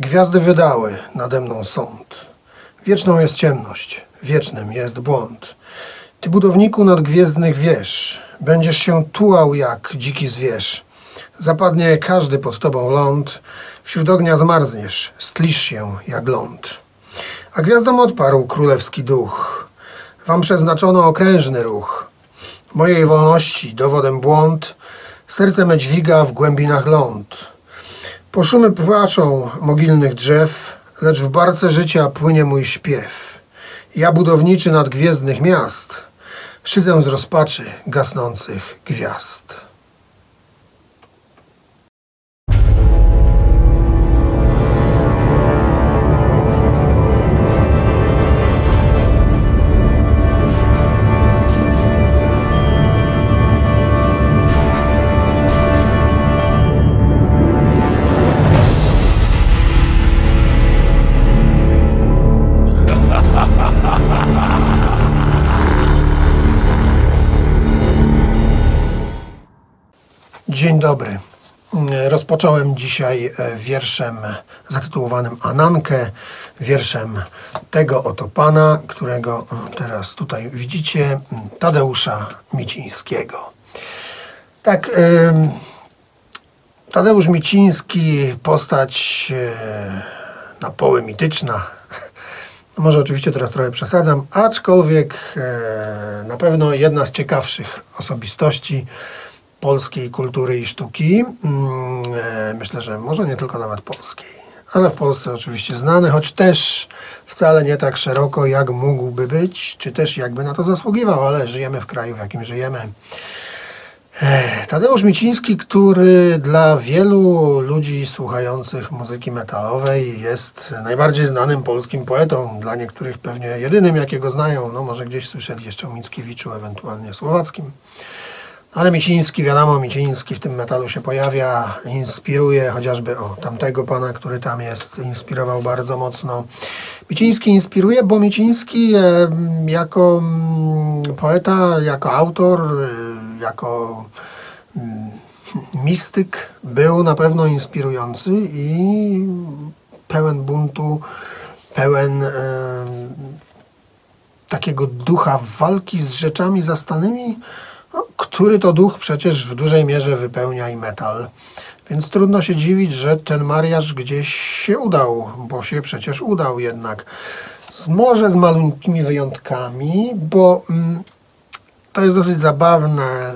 Gwiazdy wydały nade mną sąd. Wieczną jest ciemność, wiecznym jest błąd. Ty, budowniku nadgwiezdnych wież, będziesz się tułał jak dziki zwierz. Zapadnie każdy pod tobą ląd, wśród ognia zmarzniesz, stlisz się jak ląd. A gwiazdom odparł królewski duch. Wam przeznaczono okrężny ruch. Mojej wolności dowodem błąd, serce me dźwiga w głębinach ląd. Po szumy płaczą mogilnych drzew, lecz w barce życia płynie mój śpiew. Ja budowniczy nadgwiezdnych miast, szydzę z rozpaczy gasnących gwiazd. Dobry. Rozpocząłem dzisiaj e, wierszem zatytułowanym Anankę, wierszem tego oto pana, którego teraz tutaj widzicie, Tadeusza Micińskiego. Tak, Tadeusz Miciński, postać e, na poły mityczna. Może oczywiście teraz trochę przesadzam, aczkolwiek e, na pewno jedna z ciekawszych osobistości polskiej kultury i sztuki. Mm, e, Myślę, że może nie tylko nawet polskiej, ale w Polsce oczywiście znany, choć też wcale nie tak szeroko, jak mógłby być, czy też jakby na to zasługiwał, ale żyjemy w kraju, w jakim żyjemy. Ech, Tadeusz Miciński, który dla wielu ludzi słuchających muzyki metalowej jest najbardziej znanym polskim poetą, dla niektórych pewnie jedynym, jakiego znają, no może gdzieś słyszeli jeszcze o Mickiewiczu, ewentualnie słowackim. Ale Miciński, wiadomo, Miciński w tym metalu się pojawia, inspiruje chociażby o tamtego pana, który tam jest, inspirował bardzo mocno. Miciński inspiruje, bo Miciński jako mm, poeta, jako autor, e, jako mm, mistyk był na pewno inspirujący i pełen buntu, pełen takiego ducha walki z rzeczami zastanymi, który to duch przecież w dużej mierze wypełnia i metal. Więc trudno się dziwić, że ten mariaż gdzieś się udał, bo się przecież udał jednak. Z, może z malutkimi wyjątkami, bo mm, to jest dosyć zabawne.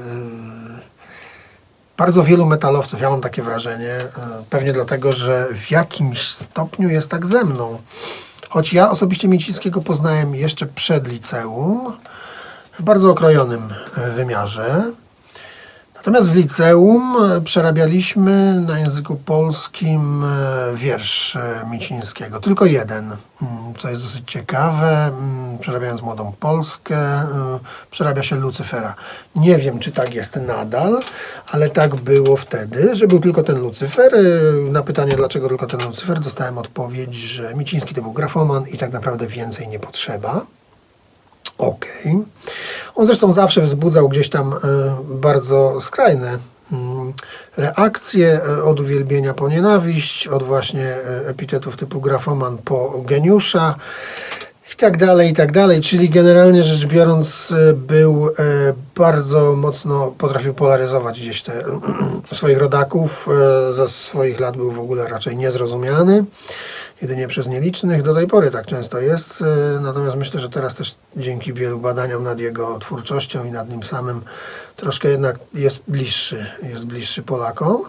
Bardzo wielu metalowców, ja mam takie wrażenie, e, pewnie dlatego, że w jakimś stopniu jest tak ze mną. Choć ja osobiście Miecińskiego poznałem jeszcze przed liceum, w bardzo okrojonym e, wymiarze. Natomiast w liceum e, przerabialiśmy na języku polskim e, wiersz Micińskiego. Tylko jeden, mm, co jest dosyć ciekawe. mm, Przerabiając Młodą Polskę, przerabia się Lucyfera. Nie wiem, czy tak jest nadal, ale tak było wtedy, że był tylko ten Lucyfer. Na pytanie, dlaczego tylko ten Lucyfer, dostałem odpowiedź, że Miciński to był grafoman i tak naprawdę więcej nie potrzeba. Okej. On zresztą zawsze wzbudzał gdzieś tam e, bardzo skrajne mm, reakcje e, od uwielbienia po nienawiść, od właśnie e, epitetów typu grafoman po geniusza i tak dalej, i tak dalej. Czyli generalnie rzecz biorąc był bardzo mocno, potrafił polaryzować gdzieś te swoich rodaków. Ze swoich lat był w ogóle raczej niezrozumiany jedynie przez nielicznych. Do tej pory tak często jest, e, natomiast myślę, że teraz też dzięki wielu badaniom nad jego twórczością i nad nim samym troszkę jednak jest bliższy, jest bliższy Polakom.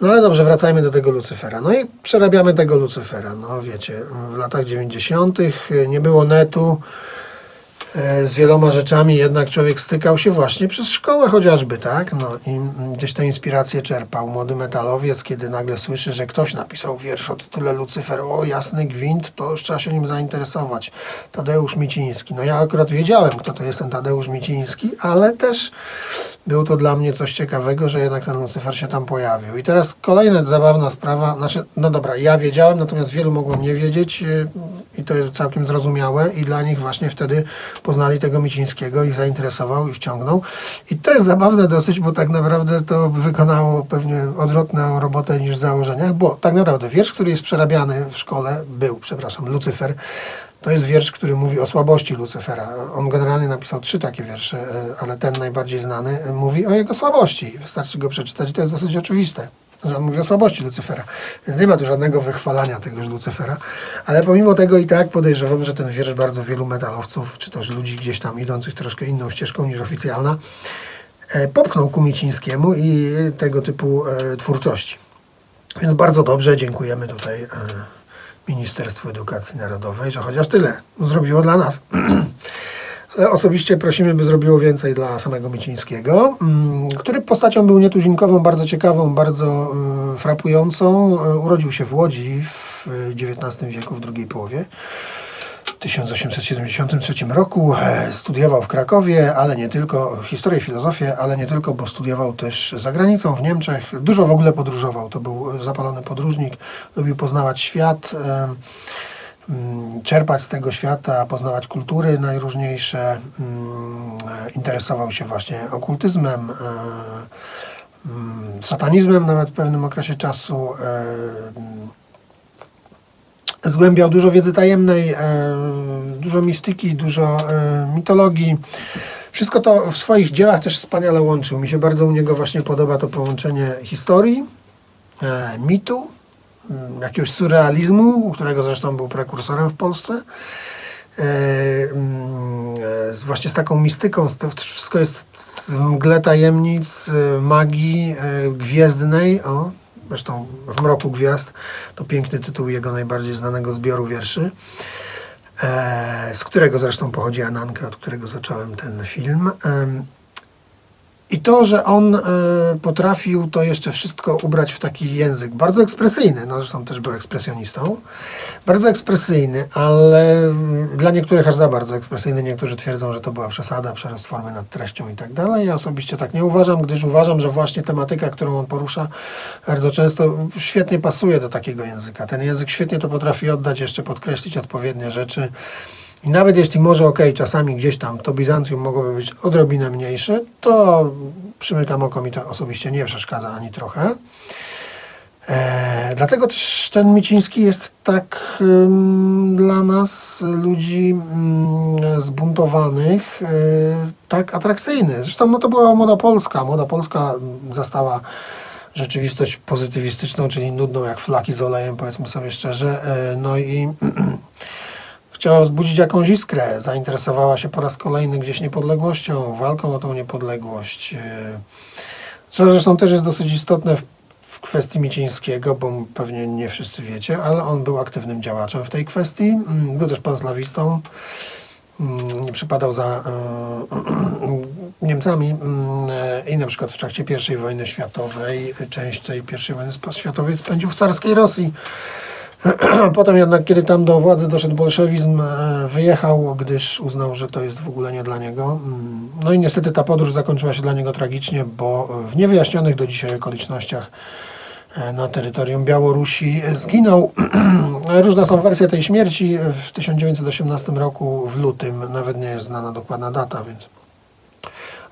No ale dobrze, wracajmy do tego Lucyfera. No i przerabiamy tego Lucyfera. No wiecie, w latach 90. nie było netu, z wieloma rzeczami jednak człowiek stykał się właśnie przez szkołę chociażby, tak? No i gdzieś te inspiracje czerpał. Młody metalowiec, kiedy nagle słyszy, że ktoś napisał wiersz o tytule Lucyfer, o jasny gwint, to już trzeba się nim zainteresować. Tadeusz Miciński. No ja akurat wiedziałem, kto to jest ten Tadeusz Miciński, ale też było to dla mnie coś ciekawego, że jednak ten Lucyfer się tam pojawił. I teraz kolejna zabawna sprawa, znaczy, no dobra, ja wiedziałem, natomiast wielu mogło nie wiedzieć yy, i to jest całkiem zrozumiałe i dla nich właśnie wtedy poznali tego Micińskiego i zainteresował i wciągnął. I to jest zabawne dosyć, bo tak naprawdę to wykonało pewnie odwrotną robotę niż w założeniach, bo tak naprawdę wiersz, który jest przerabiany w szkole, był, przepraszam, Lucyfer, to jest wiersz, który mówi o słabości Lucyfera. On generalnie napisał trzy takie wiersze, e, ale ten najbardziej znany mówi o jego słabości. Wystarczy go przeczytać to jest dosyć oczywiste, że on mówi o słabości Lucyfera. Więc nie ma tu żadnego wychwalania tegoż Lucyfera. Ale pomimo tego i tak podejrzewam, że ten wiersz bardzo wielu metalowców, czy też ludzi gdzieś tam idących troszkę inną ścieżką niż oficjalna, e, popchnął ku Micińskiemu i tego typu twórczości. Więc bardzo dobrze, dziękujemy tutaj Ministerstwu Edukacji Narodowej, że chociaż tyle zrobiło dla nas. Ale osobiście prosimy, by zrobiło więcej dla samego Micińskiego, mm, który postacią był nietuzinkową, bardzo ciekawą, bardzo y, frapującą. Y, urodził się w Łodzi w XIX wieku, w drugiej połowie. 1873 roku. E, studiował w Krakowie, ale nie tylko, historię filozofię, ale nie tylko, bo studiował też za granicą, w Niemczech. Dużo w ogóle podróżował. To był zapalony podróżnik, lubił poznawać świat, e, mm, czerpać z tego świata, poznawać kultury najróżniejsze. Mm, e, interesował się właśnie okultyzmem, mm, satanizmem nawet w pewnym okresie czasu zgłębiał dużo wiedzy tajemnej, e, dużo mistyki, dużo e, mitologii. Wszystko to w swoich dziełach też wspaniale łączył. Mi się bardzo u niego właśnie podoba to połączenie historii, e, mitu, mm, jakiegoś surrealizmu, którego zresztą był prekursorem w Polsce. Mm, właśnie z taką mistyką, to wszystko jest w mgle tajemnic, magii gwiezdnej. O, zresztą w Mroku Gwiazd, to piękny tytuł jego najbardziej znanego zbioru wierszy, e, z którego zresztą pochodzi Ananka, od którego zacząłem ten film. I to, że on e, potrafił to jeszcze wszystko ubrać w taki język bardzo ekspresyjny, no zresztą też był ekspresjonistą, bardzo ekspresyjny, ale mm, dla niektórych aż za bardzo ekspresyjny. Niektórzy twierdzą, że to była przesada, przerost formy nad treścią i tak dalej. Ja osobiście tak nie uważam, gdyż uważam, że właśnie tematyka, którą on porusza, bardzo często świetnie pasuje do takiego języka. Ten język świetnie to potrafi oddać, jeszcze podkreślić odpowiednie rzeczy. I nawet jeśli może ok, czasami gdzieś tam to Bizancjum mogłoby być odrobinę mniejsze, to przymykam oko, mi to osobiście nie przeszkadza ani trochę. E, dlatego też ten Miciński jest tak dla nas, ludzi ym, zbuntowanych, y, tak atrakcyjny. Zresztą no, to była moda polska. Moda polska zastała rzeczywistość pozytywistyczną, czyli nudną jak flaki z olejem, powiedzmy sobie szczerze. E, no i chciała wzbudzić jakąś iskrę, zainteresowała się po raz kolejny gdzieś niepodległością, walką o tą niepodległość. E, co zresztą też jest dosyć istotne w, w kwestii Micińskiego, bo pewnie nie wszyscy wiecie, ale on był aktywnym działaczem w tej kwestii. Mm, był też panslawistą. Mm, nie przypadał za e, Niemcami mm, i na przykład w trakcie I wojny światowej część tej I wojny światowej spędził w carskiej Rosji. Potem jednak, kiedy tam do władzy doszedł bolszewizm, e, wyjechał, gdyż uznał, że to jest w ogóle nie dla niego. Mm, no i niestety ta podróż zakończyła się dla niego tragicznie, bo w niewyjaśnionych do dzisiaj okolicznościach e, na terytorium Białorusi zginął. Różne są wersje tej śmierci. W 1918 roku, w lutym, nawet nie jest znana dokładna data, więc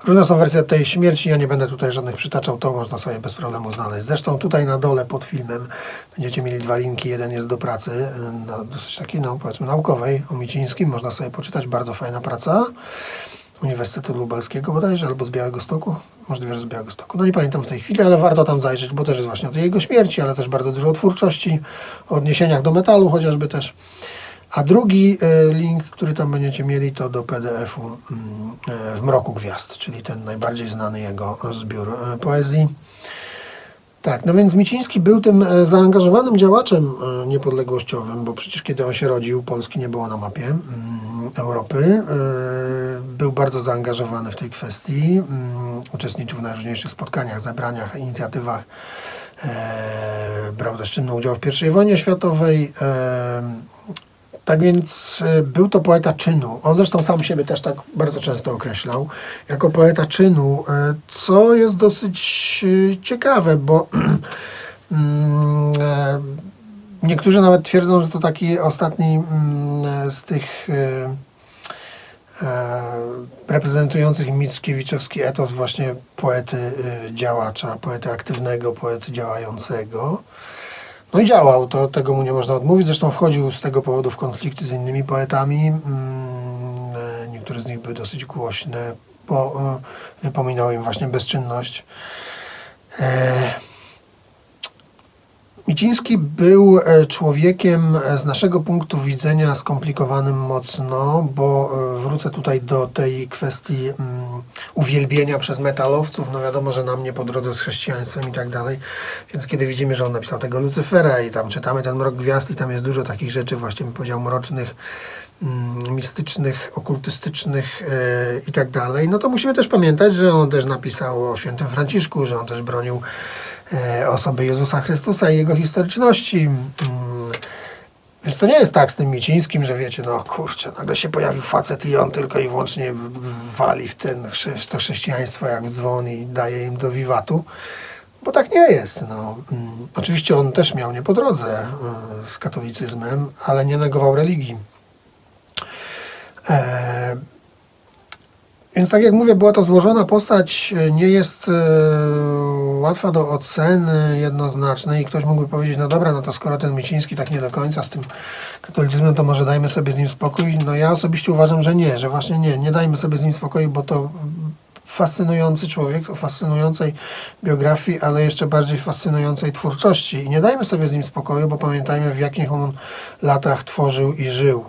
Różne są wersje tej śmierci, ja nie będę tutaj żadnych przytaczał, to można sobie bez problemu znaleźć. Zresztą tutaj na dole pod filmem będziecie mieli dwa linki. Jeden jest do pracy, no, dosyć takiej, no, powiedzmy, naukowej o Micińskim. Można sobie poczytać, bardzo fajna praca. Uniwersytetu Lubelskiego bodajże, albo z Białego Stoku, możliwe, że z Białego Stoku. No nie pamiętam w tej chwili, ale warto tam zajrzeć, bo też jest właśnie o tej jego śmierci, ale też bardzo dużo o twórczości, o odniesieniach do metalu chociażby też. A drugi e, link, który tam będziecie mieli, to do PDF-u mm, e, w Mroku Gwiazd, czyli ten najbardziej znany jego zbiór e, poezji. Tak, no więc Miciński był tym zaangażowanym działaczem niepodległościowym, bo przecież kiedy on się rodził, Polski nie było na mapie mm, Europy. Był bardzo zaangażowany w tej kwestii, mm, uczestniczył w najróżniejszych spotkaniach, zebraniach, inicjatywach. Brał też czynny udział w I wojnie światowej. Tak więc y, był to poeta czynu. On zresztą sam siebie też tak bardzo często określał jako poeta czynu, y, co jest dosyć y, ciekawe, bo mm, niektórzy nawet twierdzą, że to taki ostatni mm, z tych reprezentujących Mickiewiczowski etos właśnie poety działacza, poety aktywnego, poety działającego. No i działał, to tego mu nie można odmówić. Zresztą wchodził z tego powodu w konflikty z innymi poetami. Mm, e, niektóre z nich były dosyć głośne, bo e, wypominał im właśnie bezczynność. Miciński był e, człowiekiem e, z naszego punktu widzenia skomplikowanym mocno, bo e, wrócę tutaj do tej kwestii mm, uwielbienia przez metalowców. No wiadomo, że nam nie po drodze z chrześcijaństwem i tak dalej. Więc kiedy widzimy, że on napisał tego Lucyfera i tam czytamy ten Mrok Gwiazd i tam jest dużo takich rzeczy właśnie, bym powiedział, mrocznych, mm, mistycznych, okultystycznych i tak dalej, no to musimy też pamiętać, że on też napisał o świętym Franciszku, że on też bronił osoby Jezusa Chrystusa i jego historyczności. Mm, więc to nie jest tak z tym Micińskim, że wiecie, no kurczę, nagle się pojawił facet i on tylko i wyłącznie wali w ten, to chrześcijaństwo jak w dzwon i daje im do wiwatu. Bo tak nie jest. No. Mm, oczywiście on też miał nie po drodze y, z katolicyzmem, ale nie negował religii. E, więc tak jak mówię, była to złożona postać, e, nie jest e, łatwa do oceny jednoznacznej i ktoś mógłby powiedzieć, no dobra, no to skoro ten Miciński tak nie do końca z tym katolicyzmem, to może dajmy sobie z nim spokój. No ja osobiście uważam, że nie, że właśnie nie, nie dajmy sobie z nim spokoju, bo to fascynujący człowiek, o fascynującej biografii, ale jeszcze bardziej fascynującej twórczości. I nie dajmy sobie z nim spokoju, bo pamiętajmy w jakich on latach tworzył i żył.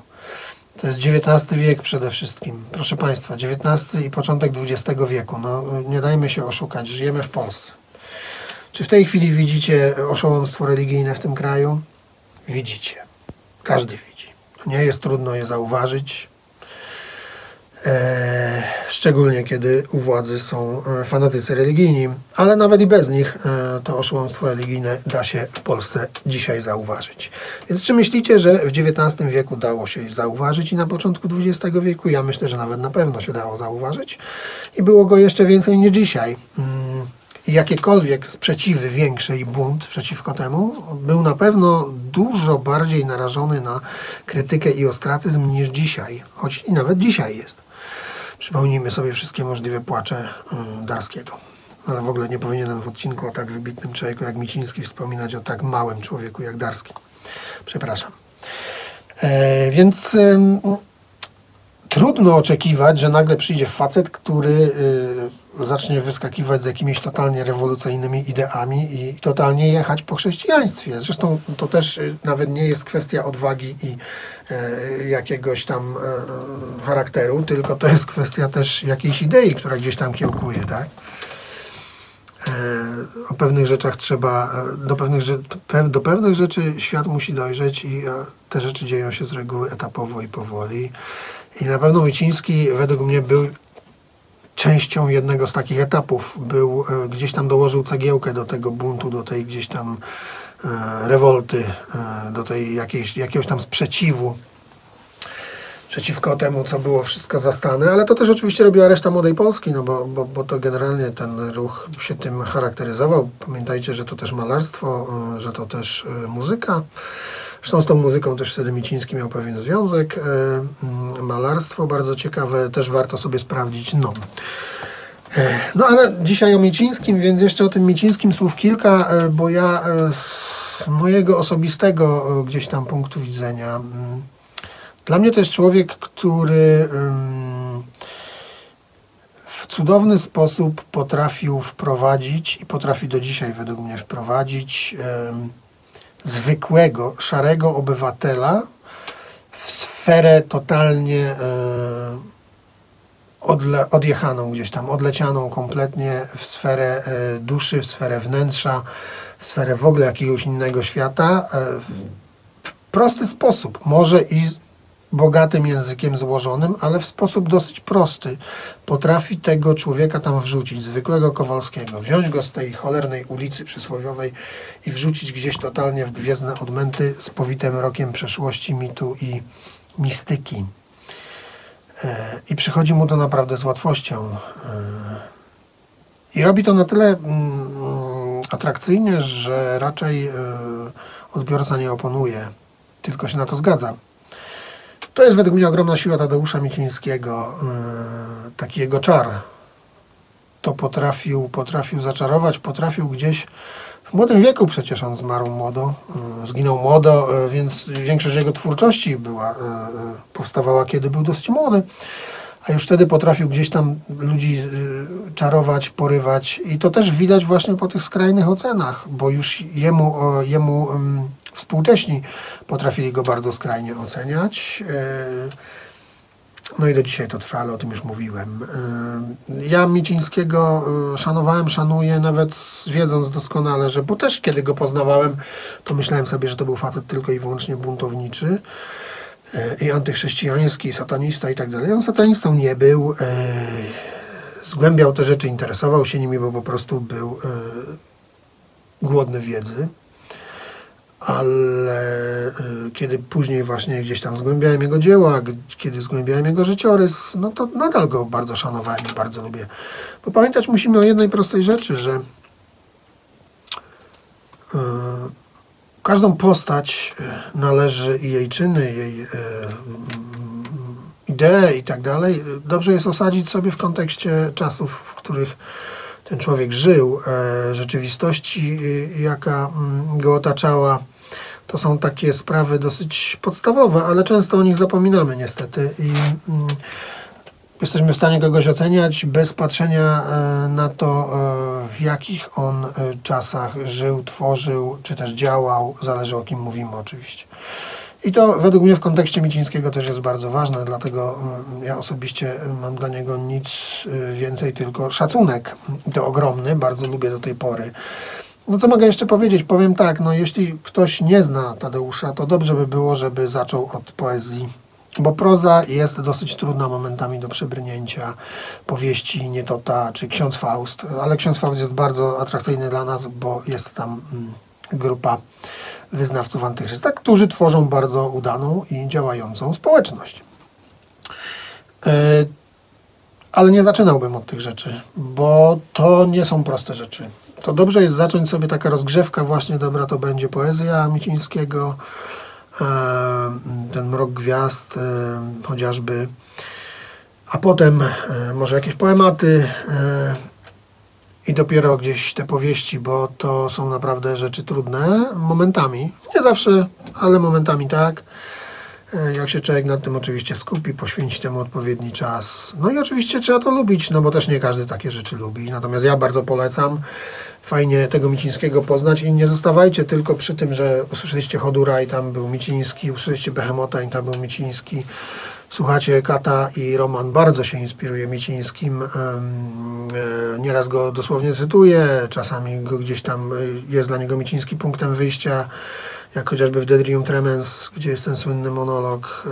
To jest XIX wiek przede wszystkim. Proszę Państwa, XIX i początek XX wieku. No, nie dajmy się oszukać, żyjemy w Polsce. Czy w tej chwili widzicie oszołomstwo religijne w tym kraju? Widzicie. Każdy widzi. Nie jest trudno je zauważyć. E, szczególnie kiedy u władzy są e, fanatycy religijni, ale nawet i bez nich e, to oszłomstwo religijne da się w Polsce dzisiaj zauważyć. Więc czy myślicie, że w XIX wieku dało się zauważyć i na początku XX wieku? Ja myślę, że nawet na pewno się dało zauważyć i było go jeszcze więcej niż dzisiaj. Mm, I jakiekolwiek sprzeciwy większe i bunt przeciwko temu był na pewno dużo bardziej narażony na krytykę i ostracyzm niż dzisiaj, choć i nawet dzisiaj jest. Przypomnijmy sobie wszystkie możliwe płacze y, Darskiego. Ale w ogóle nie powinienem w odcinku o tak wybitnym człowieku jak Miciński wspominać o tak małym człowieku jak Darski. Przepraszam. E, więc y, trudno oczekiwać, że nagle przyjdzie facet, który y, zacznie wyskakiwać z jakimiś totalnie rewolucyjnymi ideami i totalnie jechać po chrześcijaństwie. Zresztą to też y, nawet nie jest kwestia odwagi i e, jakiegoś tam e, charakteru, tylko to jest kwestia też jakiejś idei, która gdzieś tam kiełkuje, tak? E, o pewnych rzeczach trzeba, e, do pewnych, do pewnych rzeczy świat musi dojrzeć i e, te rzeczy dzieją się z reguły etapowo i powoli. I na pewno Miciński według mnie był częścią jednego z takich etapów. Był, e, gdzieś tam dołożył cegiełkę do tego buntu, do tej gdzieś tam e, rewolty, e, do tej jakiejś, jakiegoś tam sprzeciwu przeciwko temu, co było wszystko zastane, ale to też oczywiście robiła reszta Młodej Polski, no bo, bo, bo to generalnie ten ruch się tym charakteryzował. Pamiętajcie, że to też malarstwo, że to też muzyka. Zresztą z tą muzyką też wtedy Miciński miał pewien związek. E, mm, malarstwo bardzo ciekawe, też warto sobie sprawdzić. No. E, no ale dzisiaj o Micińskim, więc jeszcze o tym Micińskim słów kilka, e, bo ja z mojego osobistego gdzieś tam punktu widzenia, mm, dla mnie to jest człowiek, który mm, w cudowny sposób potrafił wprowadzić i potrafi do dzisiaj według mnie wprowadzić zwykłego, szarego obywatela w sferę totalnie e, odjechaną gdzieś tam, odlecianą kompletnie w sferę e, duszy, w sferę wnętrza, w sferę w ogóle jakiegoś innego świata e, w prosty sposób. Może i bogatym językiem złożonym, ale w sposób dosyć prosty. Potrafi tego człowieka tam wrzucić, zwykłego Kowalskiego, wziąć go z tej cholernej ulicy przysłowiowej i wrzucić gdzieś totalnie w gwiezdne odmęty z powitym rokiem przeszłości, mitu i mistyki. E, I przychodzi mu to naprawdę z łatwością. E, I robi to na tyle mm, atrakcyjnie, że raczej e, odbiorca nie oponuje, tylko się na to zgadza. To jest według mnie ogromna siła Tadeusza Micińskiego, yy, taki jego czar. To potrafił, potrafił zaczarować, potrafił gdzieś w młodym wieku przecież on zmarł młodo, yy, zginął młodo, yy, więc większość jego twórczości była, yy, yy, powstawała kiedy był dosyć młody a już wtedy potrafił gdzieś tam ludzi y, czarować, porywać i to też widać właśnie po tych skrajnych ocenach, bo już jemu, jemu współcześni potrafili go bardzo skrajnie oceniać. Y, no i do dzisiaj to trwa, ale o tym już mówiłem. Y, Ja Micińskiego y, szanowałem, szanuję, nawet wiedząc doskonale, że, bo też kiedy go poznawałem, to myślałem sobie, że to był facet tylko i wyłącznie buntowniczy i antychrześcijański, satanista i tak dalej. On satanistą nie był. E, zgłębiał te rzeczy, interesował się nimi, bo po prostu był e, głodny wiedzy. Ale e, kiedy później właśnie gdzieś tam zgłębiałem jego dzieła, kiedy zgłębiałem jego życiorys, no to nadal go bardzo szanowałem i bardzo lubię. Bo pamiętać musimy o jednej prostej rzeczy, że każdą postać e, należy i jej czyny, jej idee i tak dalej, dobrze jest osadzić sobie w kontekście czasów, w których ten człowiek żył, e, rzeczywistości, jaka go otaczała. To są takie sprawy dosyć podstawowe, ale często o nich zapominamy niestety. I jesteśmy w stanie kogoś oceniać bez patrzenia e, na to, e, w jakich on e, czasach żył, tworzył, czy też działał, zależy o kim mówimy oczywiście. I to według mnie w kontekście Micińskiego też jest bardzo ważne, dlatego ja osobiście mam dla niego nic więcej, tylko szacunek. I to ogromny, bardzo lubię do tej pory. No co mogę jeszcze powiedzieć? Powiem tak, no jeśli ktoś nie zna Tadeusza, to dobrze by było, żeby zaczął od poezji bo proza jest dosyć trudna momentami do przebrnięcia. Powieści nie to ta, czy Ksiądz Faust, ale Ksiądz Faust jest bardzo atrakcyjny dla nas, bo jest tam mm, grupa wyznawców antychrysta, którzy tworzą bardzo udaną i działającą społeczność. E, ale nie zaczynałbym od tych rzeczy, bo to nie są proste rzeczy. To dobrze jest zacząć sobie taka rozgrzewka, właśnie dobra, to będzie poezja Micińskiego, ten mrok gwiazd chociażby, a potem może jakieś poematy i dopiero gdzieś te powieści, bo to są naprawdę rzeczy trudne momentami. Nie zawsze, ale momentami tak. E, jak się człowiek nad tym oczywiście skupi, poświęci temu odpowiedni czas. No i oczywiście trzeba to lubić, no bo też nie każdy takie rzeczy lubi. Natomiast ja bardzo polecam fajnie tego Micińskiego poznać i nie zostawajcie tylko przy tym, że usłyszeliście Chodura i tam był Miciński, usłyszeliście Behemota i tam był Miciński. Słuchacie Kata i Roman bardzo się inspiruje Micińskim. E, nieraz go dosłownie cytuję, czasami go gdzieś tam e, jest dla niego Miciński punktem wyjścia jak chociażby w Dedrium Tremens, gdzie jest ten słynny monolog.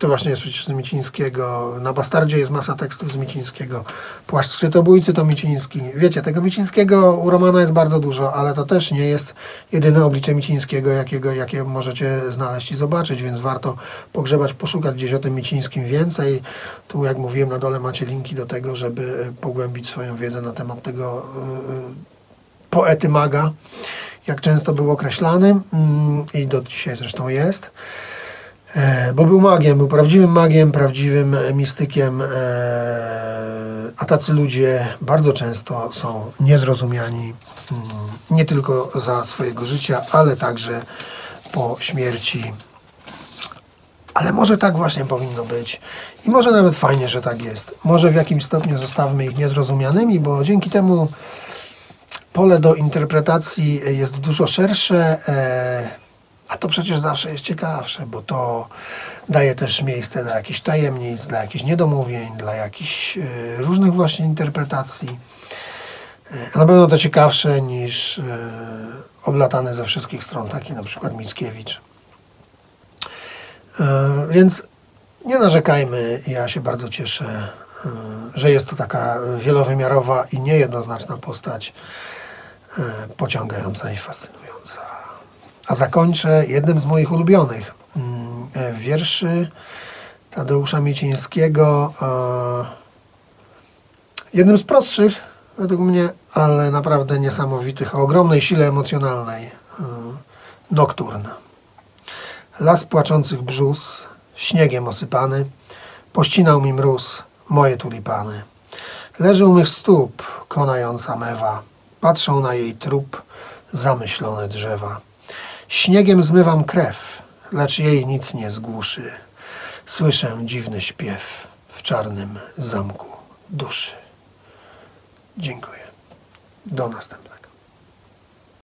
To właśnie jest przecież z Micińskiego. Na Bastardzie jest masa tekstów z Micińskiego. Płaszcz skrytobójcy to Miciński. Wiecie, tego Micińskiego u Romana jest bardzo dużo, ale to też nie jest jedyne oblicze Micińskiego, jakiego, jakie możecie znaleźć i zobaczyć, więc warto pogrzebać, poszukać gdzieś o tym Micińskim więcej. Tu, jak mówiłem, na dole macie linki do tego, żeby pogłębić swoją wiedzę na temat tego yy, poety maga jak często był określany mm, i do dzisiaj zresztą jest. E, bo był magiem, był prawdziwym magiem, prawdziwym mistykiem, e, a tacy ludzie bardzo często są niezrozumiani mm, nie tylko za swojego życia, ale także po śmierci. Ale może tak właśnie powinno być. I może nawet fajnie, że tak jest. Może w jakimś stopniu zostawmy ich niezrozumianymi, bo dzięki temu pole do interpretacji jest dużo szersze, e, a to przecież zawsze jest ciekawsze, bo to daje też miejsce dla jakichś tajemnic, dla jakichś niedomówień, dla jakichś e, różnych właśnie interpretacji. E, na pewno to ciekawsze niż oblatany ze wszystkich stron, taki na przykład Mickiewicz. Więc nie narzekajmy, ja się bardzo cieszę, że jest to taka wielowymiarowa i niejednoznaczna postać. E, pociągająca i fascynująca. A zakończę jednym z moich ulubionych mm, wierszy Tadeusza Miecińskiego. Jednym z prostszych, według mnie, ale naprawdę niesamowitych, o ogromnej sile emocjonalnej. Nocturna. Las płaczących brzus, śniegiem osypany, pościnał mi mróz moje tulipany. Leży u mych stóp konająca mewa, patrzą na jej trup zamyślone drzewa. Śniegiem zmywam krew, lecz jej nic nie zgłuszy. Słyszę dziwny śpiew w czarnym zamku duszy. Dziękuję. Do następnego.